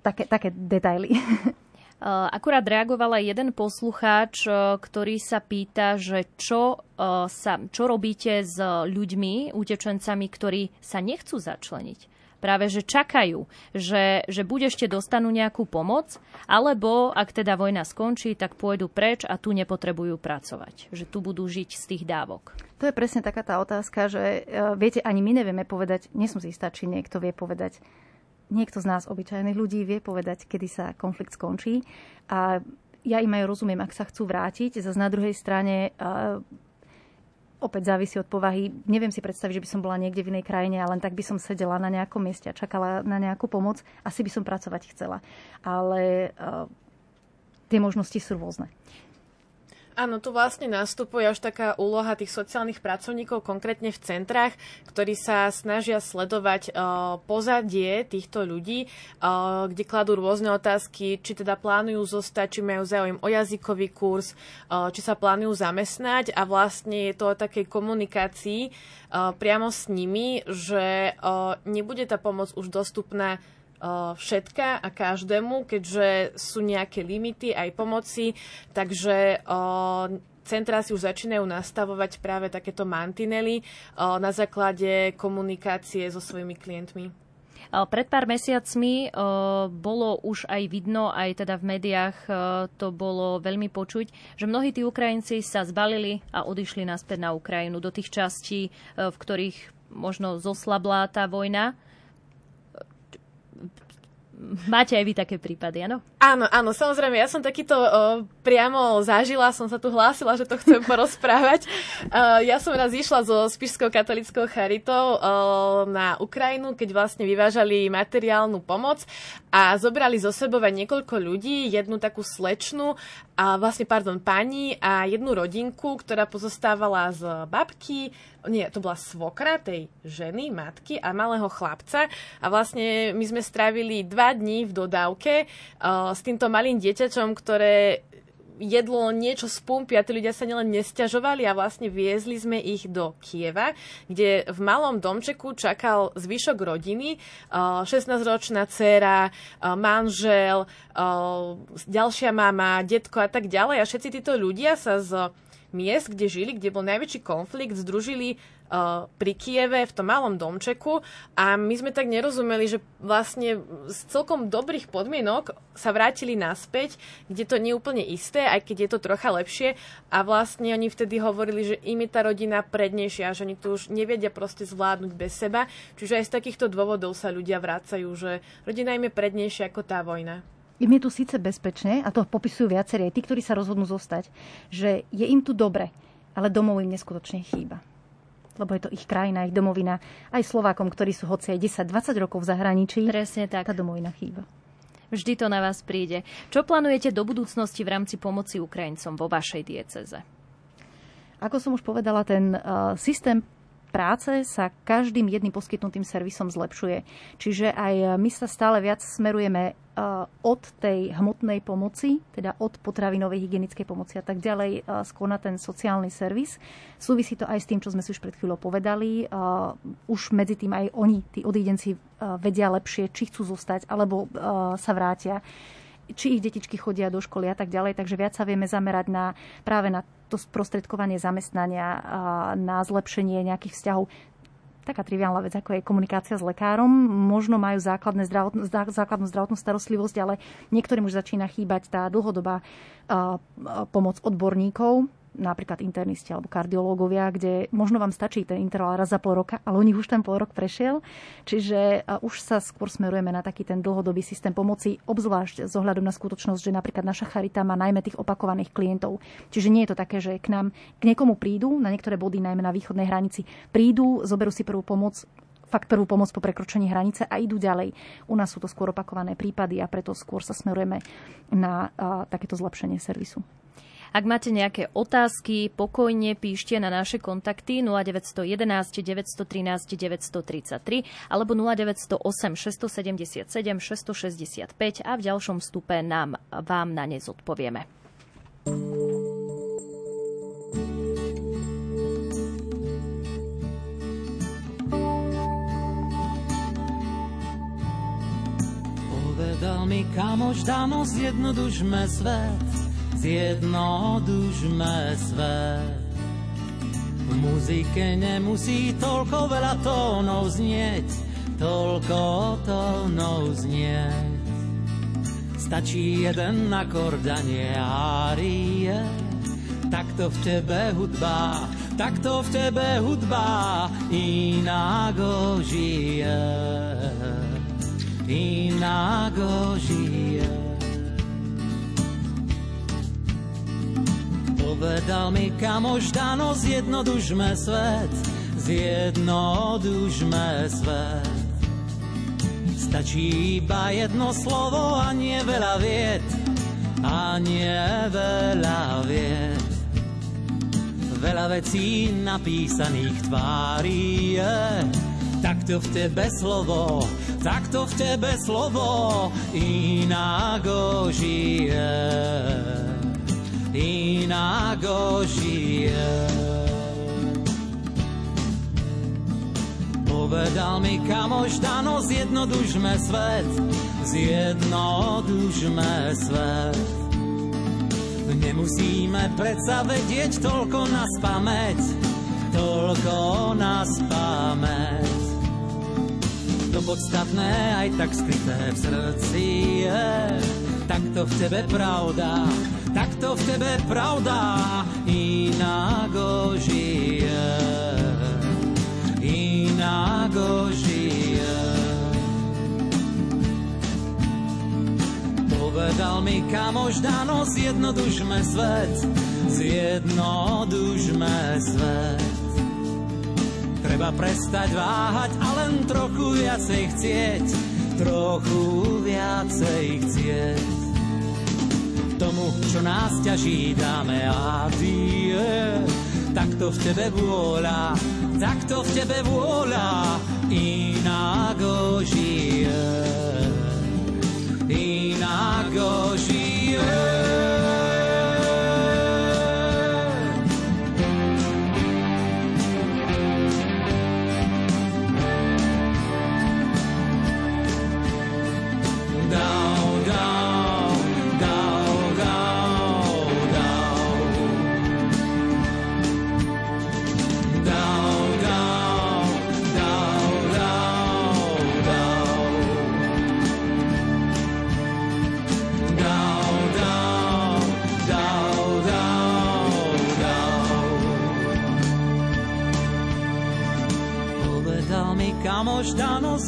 také, také detaily. Akurát reagovala jeden poslucháč, ktorý sa pýta, že čo, sa, čo robíte s ľuďmi, utečencami, ktorí sa nechcú začleniť práve že čakajú, že, že buď ešte dostanú nejakú pomoc, alebo ak teda vojna skončí, tak pôjdu preč a tu nepotrebujú pracovať. Že tu budú žiť z tých dávok. To je presne taká tá otázka, že viete, ani my nevieme povedať, nie som si istá, či niekto vie povedať, niekto z nás, obyčajných ľudí, vie povedať, kedy sa konflikt skončí. A ja im aj rozumiem, ak sa chcú vrátiť. Zase na druhej strane opäť závisí od povahy. Neviem si predstaviť, že by som bola niekde v inej krajine a len tak by som sedela na nejakom mieste a čakala na nejakú pomoc. Asi by som pracovať chcela. Ale uh, tie možnosti sú rôzne. Áno, tu vlastne nastupuje až taká úloha tých sociálnych pracovníkov, konkrétne v centrách, ktorí sa snažia sledovať uh, pozadie týchto ľudí, uh, kde kladú rôzne otázky, či teda plánujú zostať, či majú záujem o jazykový kurz, uh, či sa plánujú zamestnať. A vlastne je to o takej komunikácii priamo s nimi, že nebude tá pomoc už dostupná všetka a každému, keďže sú nejaké limity aj pomoci, takže centrá si už začínajú nastavovať práve takéto mantinely na základe komunikácie so svojimi klientmi. Pred pár mesiacmi bolo už aj vidno, aj teda v médiách to bolo veľmi počuť, že mnohí tí Ukrajinci sa zbalili a odišli naspäť na Ukrajinu do tých častí, v ktorých možno zoslabla tá vojna máte aj vy také prípady, áno? Áno, áno, samozrejme, ja som takýto o, priamo zažila, som sa tu hlásila, že to chcem porozprávať. O, ja som raz išla so Spišskou katolickou charitou o, na Ukrajinu, keď vlastne vyvážali materiálnu pomoc a zobrali zo sebou niekoľko ľudí, jednu takú slečnu, a vlastne, pardon, pani a jednu rodinku, ktorá pozostávala z babky, nie, to bola svokra tej ženy, matky a malého chlapca. A vlastne my sme strávili dva dní v dodávke uh, s týmto malým dieťačom, ktoré jedlo niečo z pumpy a tí ľudia sa nielen nestiažovali a vlastne viezli sme ich do Kieva, kde v malom domčeku čakal zvyšok rodiny, 16-ročná dcéra, manžel, ďalšia mama, detko a tak ďalej. A všetci títo ľudia sa z miest, kde žili, kde bol najväčší konflikt, združili pri Kieve v tom malom domčeku a my sme tak nerozumeli, že vlastne z celkom dobrých podmienok sa vrátili naspäť, kde to nie úplne isté, aj keď je to trocha lepšie a vlastne oni vtedy hovorili, že im je tá rodina prednejšia, že oni to už nevedia proste zvládnuť bez seba, čiže aj z takýchto dôvodov sa ľudia vracajú, že rodina im je prednejšia ako tá vojna. Im je tu síce bezpečne, a to popisujú viacerí, tí, ktorí sa rozhodnú zostať, že je im tu dobre, ale domov im neskutočne chýba. Lebo je to ich krajina, ich domovina. Aj Slovákom, ktorí sú hoci aj 10-20 rokov v zahraničí, Presne tak. tá domovina chýba. Vždy to na vás príde. Čo plánujete do budúcnosti v rámci pomoci Ukrajincom vo vašej dieceze? Ako som už povedala, ten uh, systém práce sa každým jedným poskytnutým servisom zlepšuje. Čiže aj my sa stále viac smerujeme od tej hmotnej pomoci, teda od potravinovej hygienickej pomoci a tak ďalej, eh, skôr na ten sociálny servis. Súvisí to aj s tým, čo sme si už pred chvíľou povedali. Eh, už medzi tým aj oni, tí odídenci, vedia lepšie, či chcú zostať, alebo sa vrátia či ich detičky chodia do školy a tak ďalej, takže viac sa vieme zamerať na, práve na to sprostredkovanie zamestnania, na zlepšenie nejakých vzťahov taká triviálna vec, ako je komunikácia s lekárom. Možno majú základné zdravotnú, základnú zdravotnú starostlivosť, ale niektorým už začína chýbať tá dlhodobá uh, pomoc odborníkov, napríklad internisti alebo kardiológovia, kde možno vám stačí ten interval raz za pol roka, ale u nich už ten pol rok prešiel. Čiže už sa skôr smerujeme na taký ten dlhodobý systém pomoci, obzvlášť z ohľadom na skutočnosť, že napríklad naša charita má najmä tých opakovaných klientov. Čiže nie je to také, že k nám k niekomu prídu, na niektoré body, najmä na východnej hranici, prídu, zoberú si prvú pomoc, fakt prvú pomoc po prekročení hranice a idú ďalej. U nás sú to skôr opakované prípady a preto skôr sa smerujeme na a, takéto zlepšenie servisu. Ak máte nejaké otázky, pokojne píšte na naše kontakty 0911 913 933 alebo 0908 677 665 a v ďalšom vstupe nám vám na ne zodpovieme. Povedal mi kamoš, dámo, zjednodušme svet zjednodušme svet. V muzike nemusí toľko veľa tónov znieť, toľko tónov znieť. Stačí jeden akord a nie árie, takto v tebe hudba, takto v tebe hudba inágo žije, inágo žije. Povedal mi kamož Dano, zjednodušme svet, zjednodušme svet. Stačí iba jedno slovo a nie veľa vied, a nie veľa vied. Veľa vecí napísaných tvári je, takto v tebe slovo, takto v tebe slovo inágo žije inágo žije. Povedal mi kamoš Dano, zjednodušme svet, zjednodušme svet. Nemusíme predsa vedieť toľko na spameť, toľko na spameť. To podstatné aj tak skryté v srdci je, takto v tebe pravda, tak to v tebe pravda inágo žije. Inágo žije. mi kamož dano, zjednodušme svet, zjednodušme svet. Treba prestať váhať a len trochu viacej chcieť, trochu viacej chcieť. Tomu, čo nás ťaží, dáme a die. to v tebe vôľa, to v tebe vôľa, inak žije. Inak žije.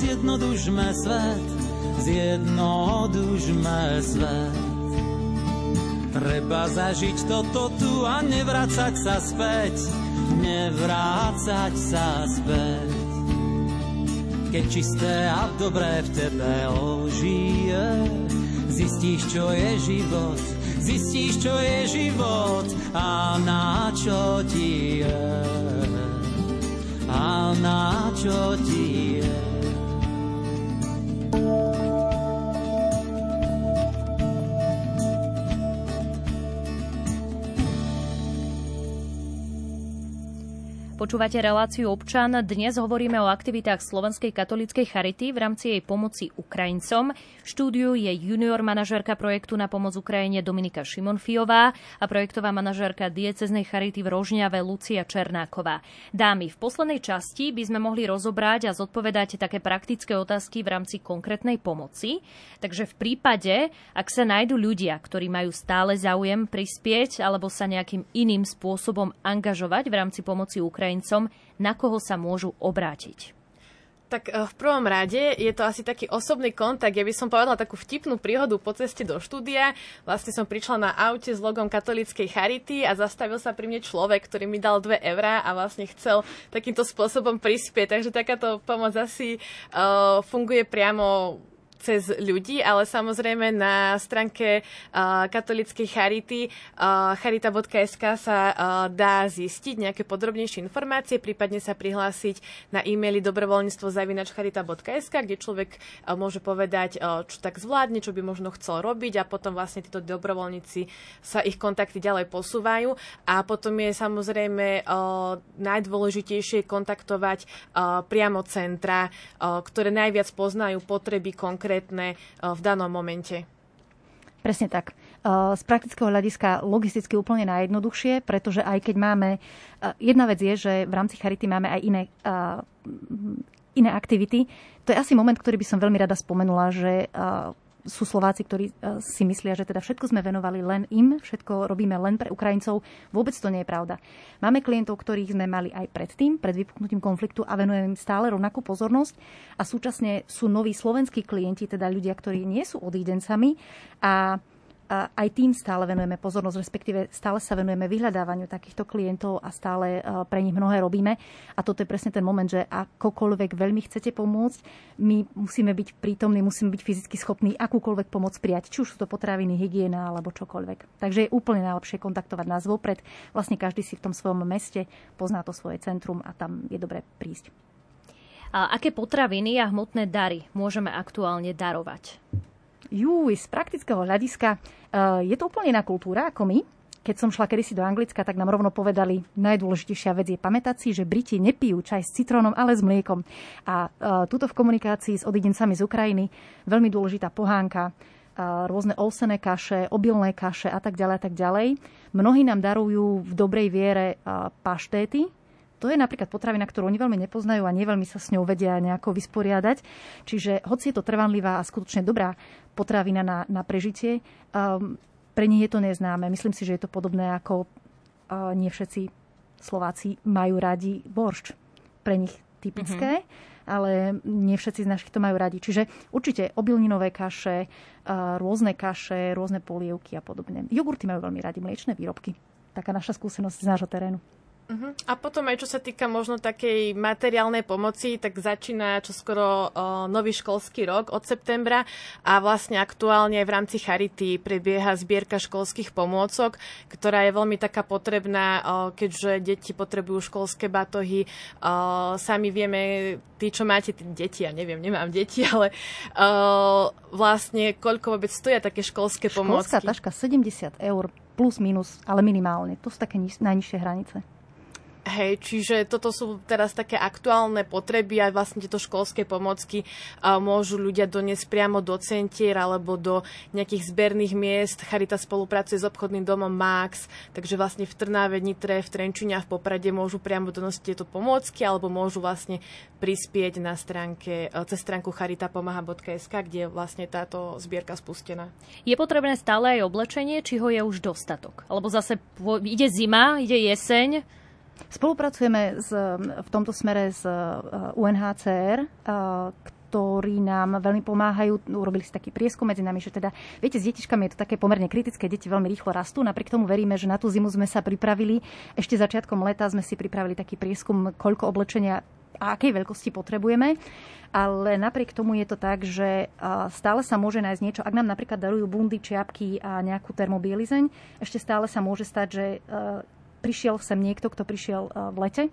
Zjednodušme svet, zjednodušme svet. Treba zažiť toto tu a nevrácať sa späť, nevrácať sa späť. Keď čisté a dobré v tebe ožije, zistíš, čo je život, zistíš, čo je život a na čo ti je a na čo ti je. Počúvate reláciu občan. Dnes hovoríme o aktivitách Slovenskej katolíckej charity v rámci jej pomoci Ukrajincom. V štúdiu je junior manažérka projektu na pomoc Ukrajine Dominika Šimonfiová a projektová manažérka dieceznej charity v Rožňave Lucia Černáková. Dámy, v poslednej časti by sme mohli rozobrať a zodpovedať také praktické otázky v rámci konkrétnej pomoci. Takže v prípade, ak sa nájdú ľudia, ktorí majú stále záujem prispieť alebo sa nejakým iným spôsobom angažovať v rámci pomoci Ukrajine, Ukrajincom, na koho sa môžu obrátiť? Tak eh, v prvom rade je to asi taký osobný kontakt. Ja by som povedala takú vtipnú príhodu po ceste do štúdia. Vlastne som prišla na aute s logom katolíckej charity a zastavil sa pri mne človek, ktorý mi dal 2 eurá a vlastne chcel takýmto spôsobom prispieť. Takže takáto pomoc asi uh, funguje priamo cez ľudí, ale samozrejme na stránke uh, katolíckej charity uh, charita.sk sa uh, dá zistiť nejaké podrobnejšie informácie, prípadne sa prihlásiť na e-maily dobrovoľníctvo zavinačcharita.sk, kde človek môže povedať, čo tak zvládne, čo by možno chcel robiť a potom vlastne títo dobrovoľníci sa ich kontakty ďalej posúvajú. A potom je samozrejme najdôležitejšie kontaktovať priamo centra, ktoré najviac poznajú potreby konkrétne konkrétne eh, v danom momente. Presne tak. Eh, z praktického hľadiska logisticky úplne najjednoduchšie, pretože aj keď máme... Eh, jedna vec je, že v rámci Charity máme aj iné, iné aktivity. To je asi moment, ktorý by som veľmi rada spomenula, že sú Slováci, ktorí e, si myslia, že teda všetko sme venovali len im, všetko robíme len pre Ukrajincov. Vôbec to nie je pravda. Máme klientov, ktorých sme mali aj predtým, pred vypuknutím konfliktu a venujeme im stále rovnakú pozornosť. A súčasne sú noví slovenskí klienti, teda ľudia, ktorí nie sú odídencami a aj tým stále venujeme pozornosť, respektíve stále sa venujeme vyhľadávaniu takýchto klientov a stále e, pre nich mnohé robíme. A toto je presne ten moment, že akokoľvek veľmi chcete pomôcť, my musíme byť prítomní, musíme byť fyzicky schopní akúkoľvek pomoc prijať, či už sú to potraviny, hygiena alebo čokoľvek. Takže je úplne najlepšie kontaktovať nás vopred. Vlastne každý si v tom svojom meste pozná to svoje centrum a tam je dobré prísť. A aké potraviny a hmotné dary môžeme aktuálne darovať? Júj, z praktického hľadiska uh, je to úplne iná kultúra ako my. Keď som šla kedysi do Anglicka, tak nám rovno povedali, najdôležitejšia vec je pamätať si, že Briti nepijú čaj s citrónom, ale s mliekom. A uh, tuto v komunikácii s odidencami z Ukrajiny veľmi dôležitá pohánka, uh, rôzne olsené kaše, obilné kaše a tak ďalej a tak ďalej. Mnohí nám darujú v dobrej viere paštéty, to je napríklad potravina, ktorú oni veľmi nepoznajú a neveľmi sa s ňou vedia nejako vysporiadať. Čiže hoci je to trvanlivá a skutočne dobrá potravina na, na prežitie, um, pre nich je to neznáme. Myslím si, že je to podobné ako uh, nie všetci Slováci majú radi boršč. Pre nich typické. Mm-hmm. ale nie všetci z našich to majú radi. Čiže určite obilninové kaše, rôzne kaše, rôzne polievky a podobne. Jogurty majú veľmi radi, mliečne výrobky. Taká naša skúsenosť z nášho terénu. Uh-huh. A potom aj čo sa týka možno takej materiálnej pomoci, tak začína čoskoro uh, nový školský rok od septembra a vlastne aktuálne aj v rámci Charity prebieha zbierka školských pomôcok, ktorá je veľmi taká potrebná, uh, keďže deti potrebujú školské batohy. Uh, sami vieme, tí, čo máte tí deti, ja neviem, nemám deti, ale uh, vlastne koľko vôbec stoja také školské pomôcky. Školská taška 70 eur plus minus, ale minimálne. To sú také najnižšie hranice. Hej, čiže toto sú teraz také aktuálne potreby a vlastne tieto školské pomocky môžu ľudia doniesť priamo do centier alebo do nejakých zberných miest. Charita spolupracuje s obchodným domom Max, takže vlastne v Trnáve, Nitre, v Trenčine a v Poprade môžu priamo donosiť tieto pomôcky alebo môžu vlastne prispieť na stránke, e, cez stránku charitapomaha.sk, kde je vlastne táto zbierka spustená. Je potrebné stále aj oblečenie, či ho je už dostatok? Alebo zase ide zima, ide jeseň, Spolupracujeme s, v tomto smere s eh, UNHCR, eh, ktorí nám veľmi pomáhajú. Urobili si taký prieskum medzi nami, že teda, viete, s detičkami je to také pomerne kritické, deti veľmi rýchlo rastú. Napriek tomu veríme, že na tú zimu sme sa pripravili. Ešte začiatkom leta sme si pripravili taký prieskum, koľko oblečenia a akej veľkosti potrebujeme. Ale napriek tomu je to tak, že stále sa môže nájsť niečo. Ak nám napríklad darujú bundy, čiapky a nejakú termobielizeň, ešte stále sa môže stať, že prišiel sem niekto, kto prišiel e, v lete,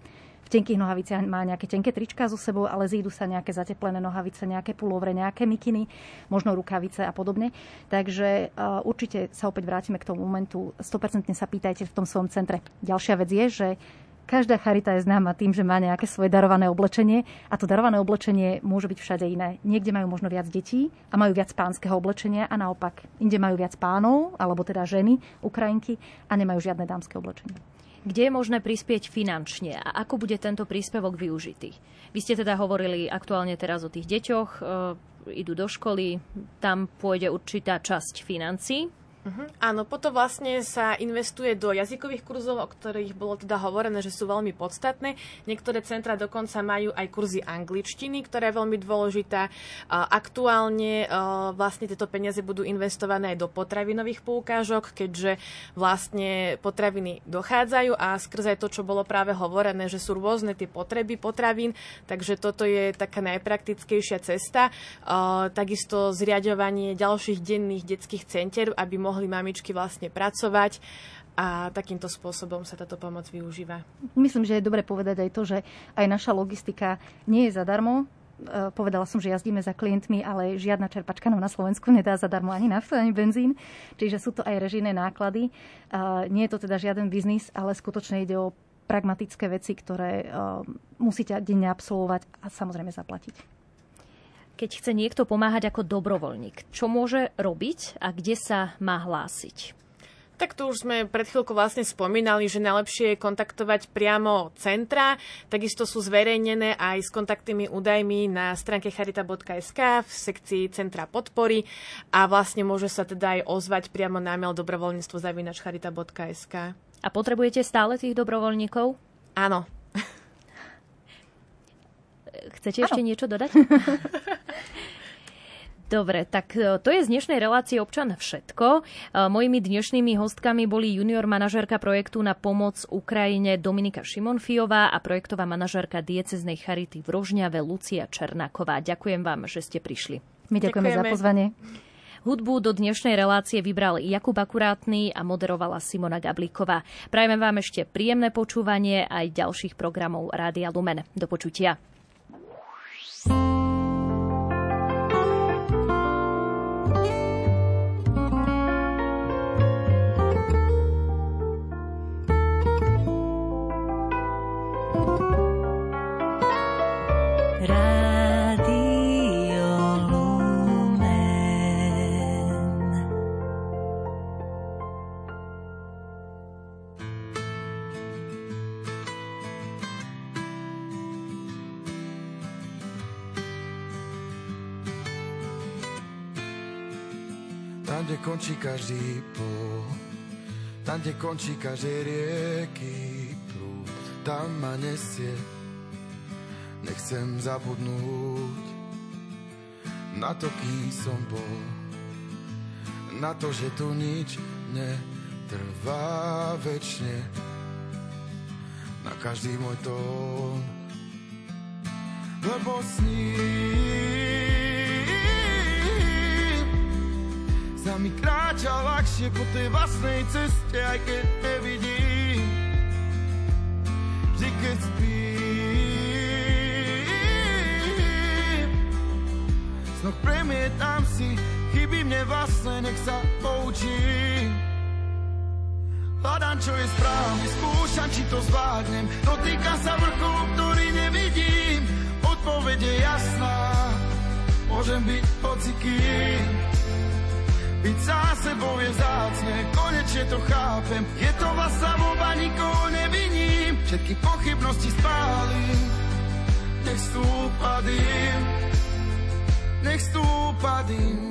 v tenkých nohaviciach má nejaké tenké trička so sebou, ale zídu sa nejaké zateplené nohavice, nejaké pulovre, nejaké mikiny, možno rukavice a podobne. Takže uh, určite sa opäť vrátime k tomu momentu. 100% sa pýtajte v tom svojom centre. Ďalšia vec je, že každá charita je známa tým, že má nejaké svoje darované oblečenie a to darované oblečenie môže byť všade iné. Niekde majú možno viac detí a majú viac pánskeho oblečenia a naopak. Inde majú viac pánov, alebo teda ženy, Ukrajinky a nemajú žiadne dámske oblečenie kde je možné prispieť finančne a ako bude tento príspevok využitý. Vy ste teda hovorili aktuálne teraz o tých deťoch, e, idú do školy, tam pôjde určitá časť financí Uh-huh. Áno, potom vlastne sa investuje do jazykových kurzov, o ktorých bolo teda hovorené, že sú veľmi podstatné. Niektoré centra dokonca majú aj kurzy angličtiny, ktorá je veľmi dôležitá. Aktuálne vlastne tieto peniaze budú investované aj do potravinových poukážok, keďže vlastne potraviny dochádzajú a skrze to, čo bolo práve hovorené, že sú rôzne tie potreby potravín, takže toto je taká najpraktickejšia cesta. Takisto zriadovanie ďalších denných detských centier, aby mohli mohli mamičky vlastne pracovať a takýmto spôsobom sa táto pomoc využíva. Myslím, že je dobre povedať aj to, že aj naša logistika nie je zadarmo. E, povedala som, že jazdíme za klientmi, ale žiadna čerpačka nám na Slovensku nedá zadarmo ani naftu, ani benzín. Čiže sú to aj režijné náklady. E, nie je to teda žiaden biznis, ale skutočne ide o pragmatické veci, ktoré e, musíte denne absolvovať a samozrejme zaplatiť keď chce niekto pomáhať ako dobrovoľník? Čo môže robiť a kde sa má hlásiť? Tak tu už sme pred chvíľkou vlastne spomínali, že najlepšie je kontaktovať priamo centra. Takisto sú zverejnené aj s kontaktnými údajmi na stránke charita.sk v sekcii Centra podpory a vlastne môže sa teda aj ozvať priamo na mail dobrovoľníctvo zavinač charita.sk. A potrebujete stále tých dobrovoľníkov? Áno. Chcete ano. ešte niečo dodať? Dobre, tak e, to je z dnešnej relácie občan všetko. E, mojimi dnešnými hostkami boli junior manažérka projektu na pomoc Ukrajine Dominika Šimonfiová a projektová manažérka dieceznej charity v Rožňave Lucia Černáková. Ďakujem vám, že ste prišli. My ďakujeme, ďakujeme. za pozvanie. Hudbu do dnešnej relácie vybral Jakub Akurátny a moderovala Simona Gablíková. Prajeme vám ešte príjemné počúvanie aj ďalších programov Rádia Lumen. Do počutia. Končí každý pol, tam, kde končí každej rieky prúd, tam ma nesie Nechcem zabudnúť na to, kým som bol. Na to, že tu nič netrvá večne. Na každý môj tón. Lebo sním sa mi kráča ľahšie po tej vlastnej ceste, aj keď nevidím. Vždy, keď spím, snoch premietam si, chybí mne vlastne, nech sa poučím. Hľadám, čo je správne, skúšam, či to zvládnem. Dotýkam sa vrcholu, ktorý nevidím. Odpoveď je jasná, môžem byť hocikým. Byť sám sebou je vzácne, konečne to chápem. Je to vlastná voľba, nikoho neviním. Všetky pochybnosti spálim, nech stúpa dým, nech stúpa dým.